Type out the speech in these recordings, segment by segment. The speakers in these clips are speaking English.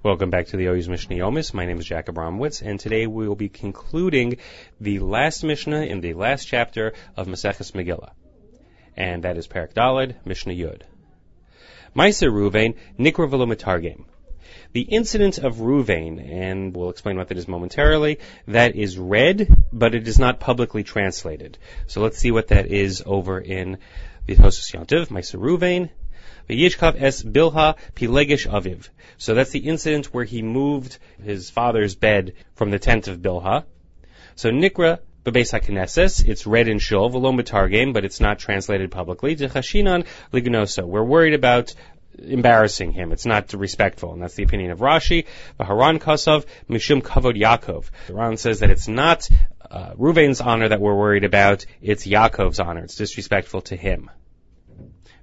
Welcome back to the OU's Mishnah Yomis. My name is Jack Abramowitz, and today we will be concluding the last Mishnah in the last chapter of Maseches Megillah. And that is Parak Daled, Mishnah Yud. Maisa Ruvain, Nikra Velomitargem. The incident of Ruvain, and we'll explain what that is momentarily, that is read, but it is not publicly translated. So let's see what that is over in the Tosos Yontiv, Maisa Ruvain, V'yishkav es bilha pilegish aviv. So that's the incident where he moved his father's bed from the tent of Bilha. So Nikra Bebeis HaKnesses, it's read in Shul, v'lo mitargem, but it's not translated publicly. Dechashinan lignoso. We're worried about embarrassing him. It's not respectful, and that's the opinion of Rashi. Haran Kosov Mishum Kavod Yaakov. The Ran says that it's not uh, Ruvain's honor that we're worried about, it's Yaakov's honor. It's disrespectful to him.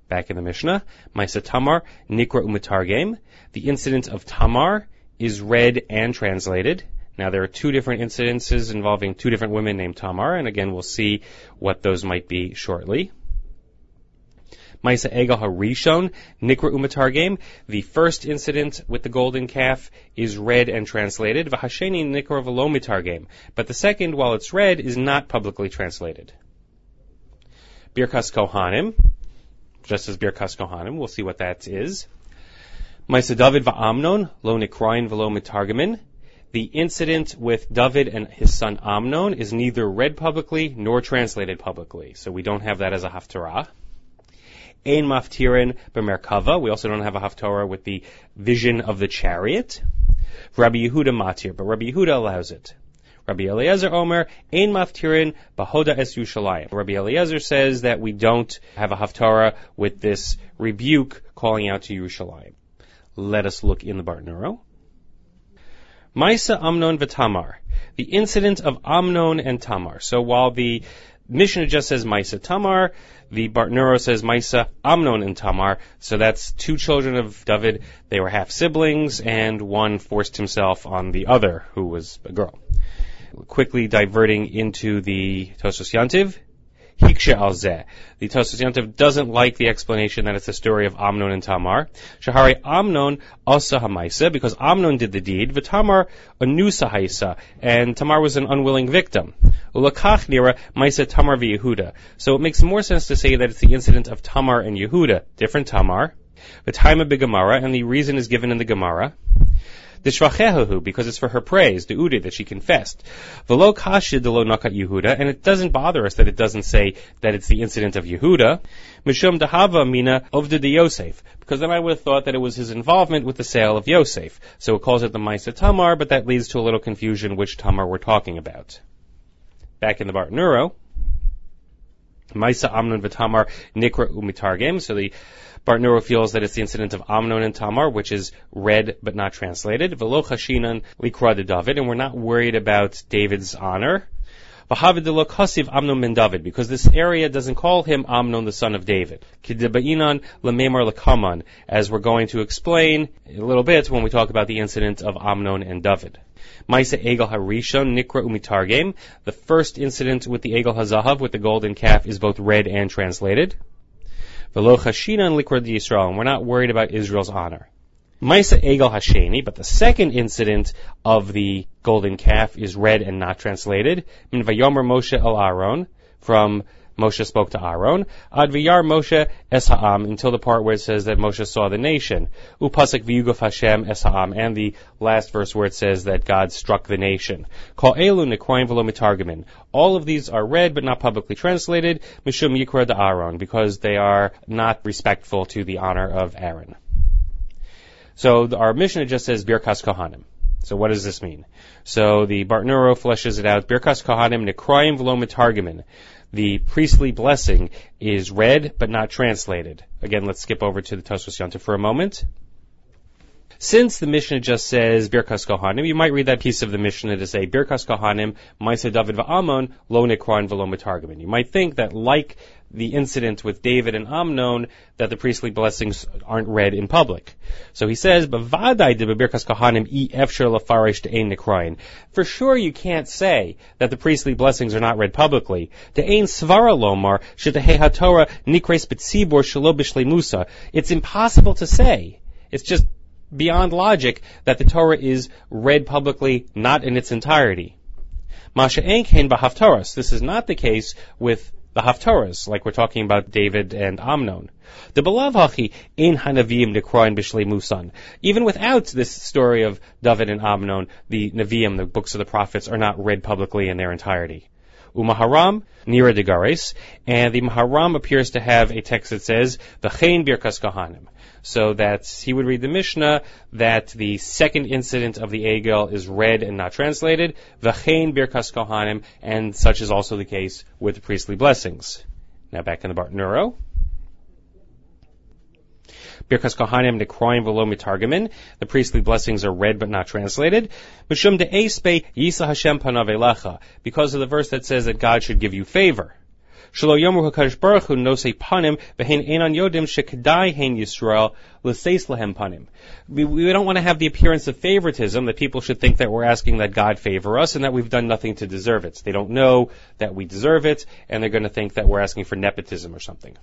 Back in the Mishnah, Maisa Tamar, Nikra Umatargem. The incident of Tamar is read and translated. Now there are two different incidences involving two different women named Tamar, and again we'll see what those might be shortly. Maisa Egel Harishon, Nikra Umatargem. The first incident with the golden calf is read and translated. Vahasheni Nikra Velomitargem. But the second, while it's read, is not publicly translated. Birkas Kohanim, just as Birkas Kohanim. We'll see what that is. Maisa David va'amnon, lo nikroin velo mitargamin. The incident with David and his son Amnon is neither read publicly nor translated publicly, so we don't have that as a haftarah. Ein maftirin b'merkava. We also don't have a haftarah with the vision of the chariot. Rabbi Yehuda matir, but Rabbi Yehuda allows it. Rabbi Eliezer Omer, Ein Maftirin Bahoda Es Yushalayim. Rabbi Eliezer says that we don't have a Haftarah with this rebuke calling out to Yerushalayim. Let us look in the Bartenura. Maisa Amnon v'Tamar. The incident of Amnon and Tamar. So while the Mishnah just says Maisa Tamar, the Bartenura says Maisa Amnon and Tamar. So that's two children of David. They were half siblings, and one forced himself on the other, who was a girl quickly diverting into the Tosos Yantiv. Hiksha al zeh. The Tosos Yantiv doesn't like the explanation that it's the story of Amnon and Tamar. Shahari Amnon asa hamaisa, because Amnon did the deed, v'Tamar anusa haisa, and Tamar was an unwilling victim. Ulakach nira maisa Tamar v'Yehuda. So it makes more sense to say that it's the incident of Tamar and Yehuda, different Tamar. The time of the Gemara, and the reason is given in the Gemara the shvachehu, because it's for her praise, the udi, that she confessed. Velo kashid de lo nakat Yehuda, and it doesn't bother us that it doesn't say that it's the incident of Yehuda. Mishum dahava mina ovda de Yosef, because then I would have thought that it was his involvement with the sale of Yosef. So it calls it the Maisa Tamar, but that leads to a little confusion which Tamar we're talking about. Back in the Bartenura, Maisa Amnon v'Tamar Nikra umitargem. So the Bartenura feels that it's the incident of Amnon and Tamar, which is read but not translated. Velo chashinan likra de David, and we're not worried about David's honor. Amnon ben David, because this area doesn't call him Amnon the son of David. Lekaman, as we're going to explain in a little bit when we talk about the incident of Amnon and David. Maisa Egel Harishon Nikra Umitargem. The first incident with the Egel Hazahav, with the golden calf, is both read and translated. Velo chashina and liquid Yisrael, we're not worried about Israel's honor. Maisa Egel Hasheni, but the second incident of the golden calf is read and not translated. Min Vayomer Moshe El Aaron, from Moshe spoke to Aaron. Ad v'yar Moshe es ha'am, until the part where it says that Moshe saw the nation. Upasik v'yuguf Hashem es ha'am, and the last verse where it says that God struck the nation. Kol elu v'lo mitargamin. All of these are read but not publicly translated, mishum yikra de Aaron, because they are not respectful to the honor of Aaron. So our Mishnah just says Birkas Kohanim. So what does this mean? So the Bartenura fleshes it out. Birkas Kohanim nekroim v'lo the priestly blessing is read but not translated. Again, let's skip over to the Tosos Yontif for a moment. Since the Mishnah just says Birkas Kohanim, you might read that piece of the Mishnah to say Birkas Kohanim, Maisa David va'amon, lo nekron v'lo metargamin. You might think that like the incident with David and Amnon that the priestly blessings aren't read in public. So he says, "Bavadai de Birkas Kohanim e efsher lafarish to ein nekroin." For sure, you can't say that the priestly blessings are not read publicly. To ein svara lomar shetahe haTorah nikres betzibor. It's impossible to say. It's just beyond logic that the Torah is read publicly, not in its entirety. Masha Bahaftaras. This is not the case with the Haftarahs, like we're talking about David and Amnon. The Belavhachi in Hanavim Nekroin Bishle Musan. Even without this story of David and Amnon, the Nevi'im, the books of the prophets, are not read publicly in their entirety. Umaharam, Nira de Gares, and the Maharam appears to have a text that says, V'chein Birkas Kohanim. So that he would read the Mishnah that the second incident of the Egel is read and not translated, V'chein Birkas Kohanim, and such is also the case with the priestly blessings. Now back in the Bartenura. Birkas Kohanim. The priestly blessings are read but not translated. Mishum de Espe Yisa Hashem Panavelecha. Because of the verse that says that God should give you favor. Yomu Baruch Hu Nosei Panim Yodim Hein Yisrael L'Seis Panim. We, we don't want to have the appearance of favoritism that people should think that we're asking that God favor us and that we've done nothing to deserve it. They don't know that we deserve it and they're going to think that we're asking for nepotism or something.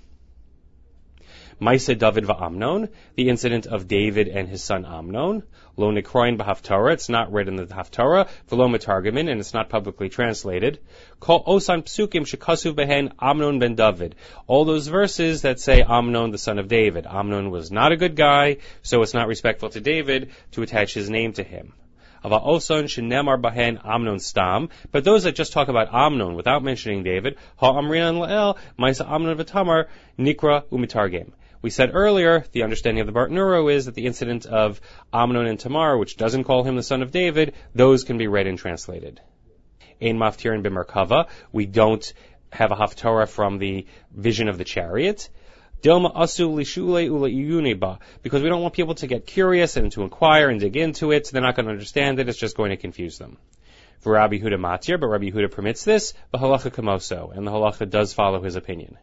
Maisa David va'Amnon, the incident of David and his son Amnon. Lo Nekroin b'Haftarah, it's not read in the Haftarah. V'lo Metargamin, and it's not publicly translated. Kol Osan Psukim shekasuv behen Amnon ben David. All those verses that say Amnon the son of David. Amnon was not a good guy, so it's not respectful to David to attach his name to him. Oson shenemar bahen Amnon stam. But those that just talk about Amnon without mentioning David, ha amrinan lael, maisa Amnon v'tamar, nikra umitargem. We said earlier, the understanding of the Bartenura is that the incident of Amnon and Tamar, which doesn't call him the son of David, those can be read and translated. In Maftirin b'Merkava, we don't have a haftarah from the vision of the chariot. Dilma asu lishule ula because we don't want people to get curious and to inquire and dig into it. They're not going to understand it. It's just going to confuse them. For Rabbi Huda Matir, but Rabbi Huda permits this, the halacha kamoso, and the halacha does follow his opinion.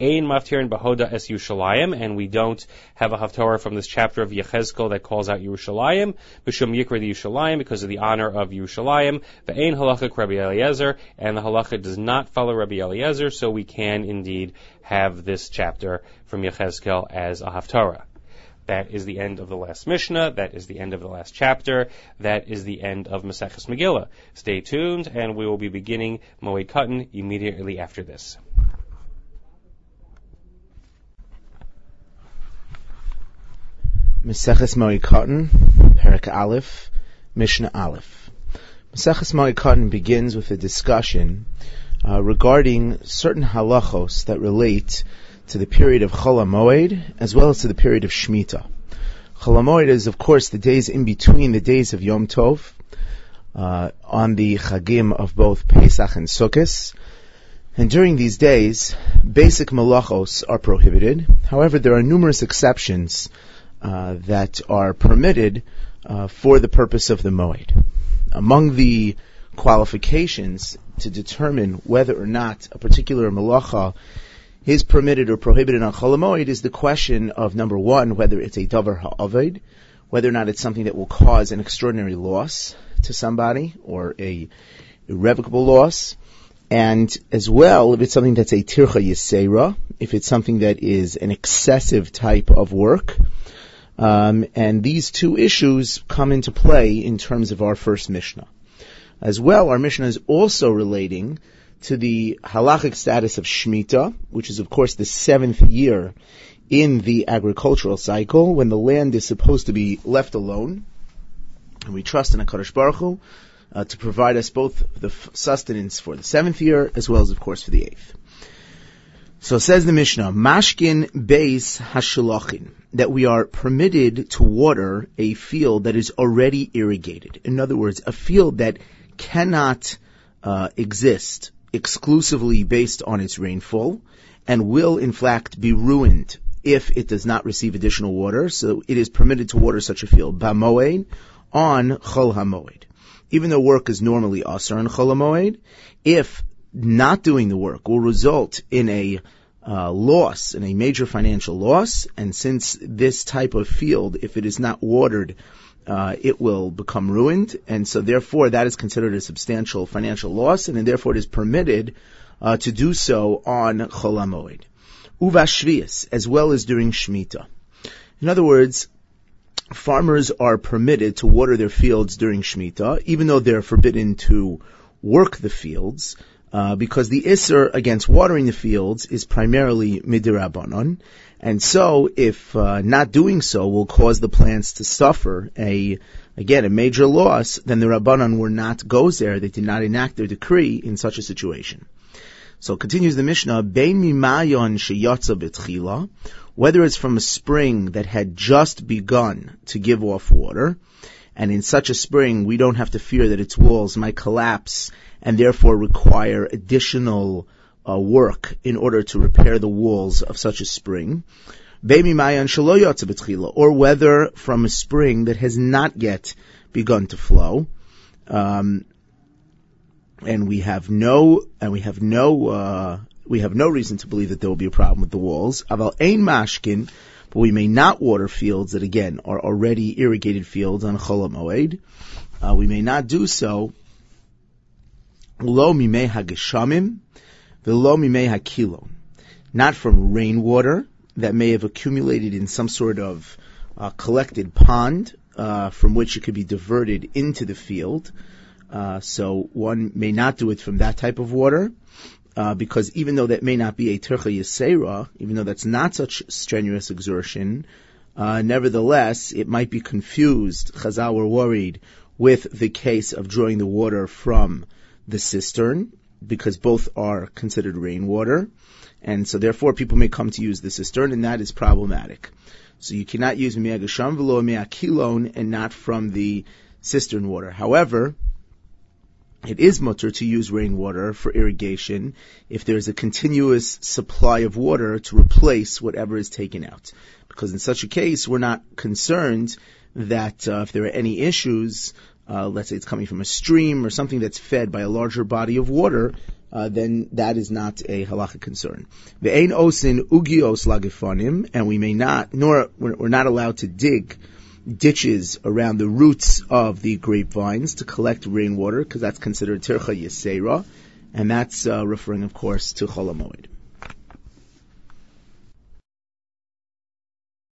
Ein Maftirin Bahoda Es Yushalayim, and we don't have a Haftorah from this chapter of Yechezkel that calls out Yerushalayim, B'Shum Yikra the Yerushalayim, because of the honor of Yerushalayim, Ein Halacha Rabbi Eliezer, and the Halacha does not follow Rabbi Eliezer, so we can indeed have this chapter from Yechezkel as a Haftorah. That is the end of the last Mishnah. That is the end of the last chapter. That is the end of Maseches Megillah. Stay tuned, and we will be beginning Moed Katan immediately after this. Meseches Moed Perak Aleph, Mishnah Aleph. Meseches Moed begins with a discussion uh, regarding certain halachos that relate to the period of Chol Moed as well as to the period of Shemitah. Chol Moed is, of course, the days in between the days of Yom Tov, uh, on the Chagim of both Pesach and Sukkot. And during these days, basic malachos are prohibited. However, there are numerous exceptions that are permitted uh, for the purpose of the moed. Among the qualifications to determine whether or not a particular malacha is permitted or prohibited on Cholamoid is the question of number one, whether it's a davar ha'aved, whether or not it's something that will cause an extraordinary loss to somebody or a irrevocable loss. And as well, if it's something that's a tircha yisera, if it's something that is an excessive type of work, um, and these two issues come into play in terms of our first Mishnah. As well, our Mishnah is also relating to the halachic status of Shemitah, which is of course the seventh year in the agricultural cycle when the land is supposed to be left alone. And we trust in HaKadosh Baruch Hu, uh, to provide us both the sustenance for the seventh year as well as of course for the eighth. So says the Mishnah, Mashkin Beis Hashalachin, that we are permitted to water a field that is already irrigated. In other words, a field that cannot uh, exist exclusively based on its rainfall and will in fact be ruined if it does not receive additional water. So it is permitted to water such a field. Bamoed on Chol HaMoed. Even though work is normally asr on Chol HaMoed, if not doing the work will result in a uh, loss, in a major financial loss, and since this type of field, if it is not watered, uh, it will become ruined, and so therefore that is considered a substantial financial loss, and therefore it is permitted uh, to do so on Cholamoid. Uvashvias, as well as during Shemitah. In other words, farmers are permitted to water their fields during Shemitah, even though they're forbidden to work the fields, uh, because the Isser against watering the fields is primarily midirabanon, and so if uh, not doing so will cause the plants to suffer a again a major loss, then the Rabbanon were not gozer, they did not enact their decree in such a situation. So continues the Mishnah, Bein mimayon sheyatza whether it's from a spring that had just begun to give off water, and in such a spring we don't have to fear that its walls might collapse and therefore require additional uh, work in order to repair the walls of such a spring, or whether from a spring that has not yet begun to flow, um, and we have no, and we have no, uh, we have no reason to believe that there will be a problem with the walls. Aval ein mashkin, but we may not water fields that again are already irrigated fields on Chol Moed. Uh, we may not do so. Lo mimei hageshamim, velo mimei hakilo. Not from rainwater that may have accumulated in some sort of uh, collected pond uh, from which it could be diverted into the field. Uh, so one may not do it from that type of water uh, because even though that may not be a tercha yisera, even though that's not such strenuous exertion, uh, nevertheless, it might be confused. Chazal were worried with the case of drawing the water from the cistern, because both are considered rainwater, and so therefore people may come to use the cistern, and that is problematic. So you cannot use miagasham velo kilon and not from the cistern water. However, it is mutter to use rainwater for irrigation if there's a continuous supply of water to replace whatever is taken out. Because in such a case, we're not concerned that uh, if there are any issues, uh, let's say it's coming from a stream or something that's fed by a larger body of water, uh, then that is not a halacha concern. Ve'ein osin ugios lagifonim, and we may not, nor we're not allowed to dig ditches around the roots of the grapevines to collect rainwater, because that's considered tircha yesera, and that's uh, referring, of course, to cholamoid.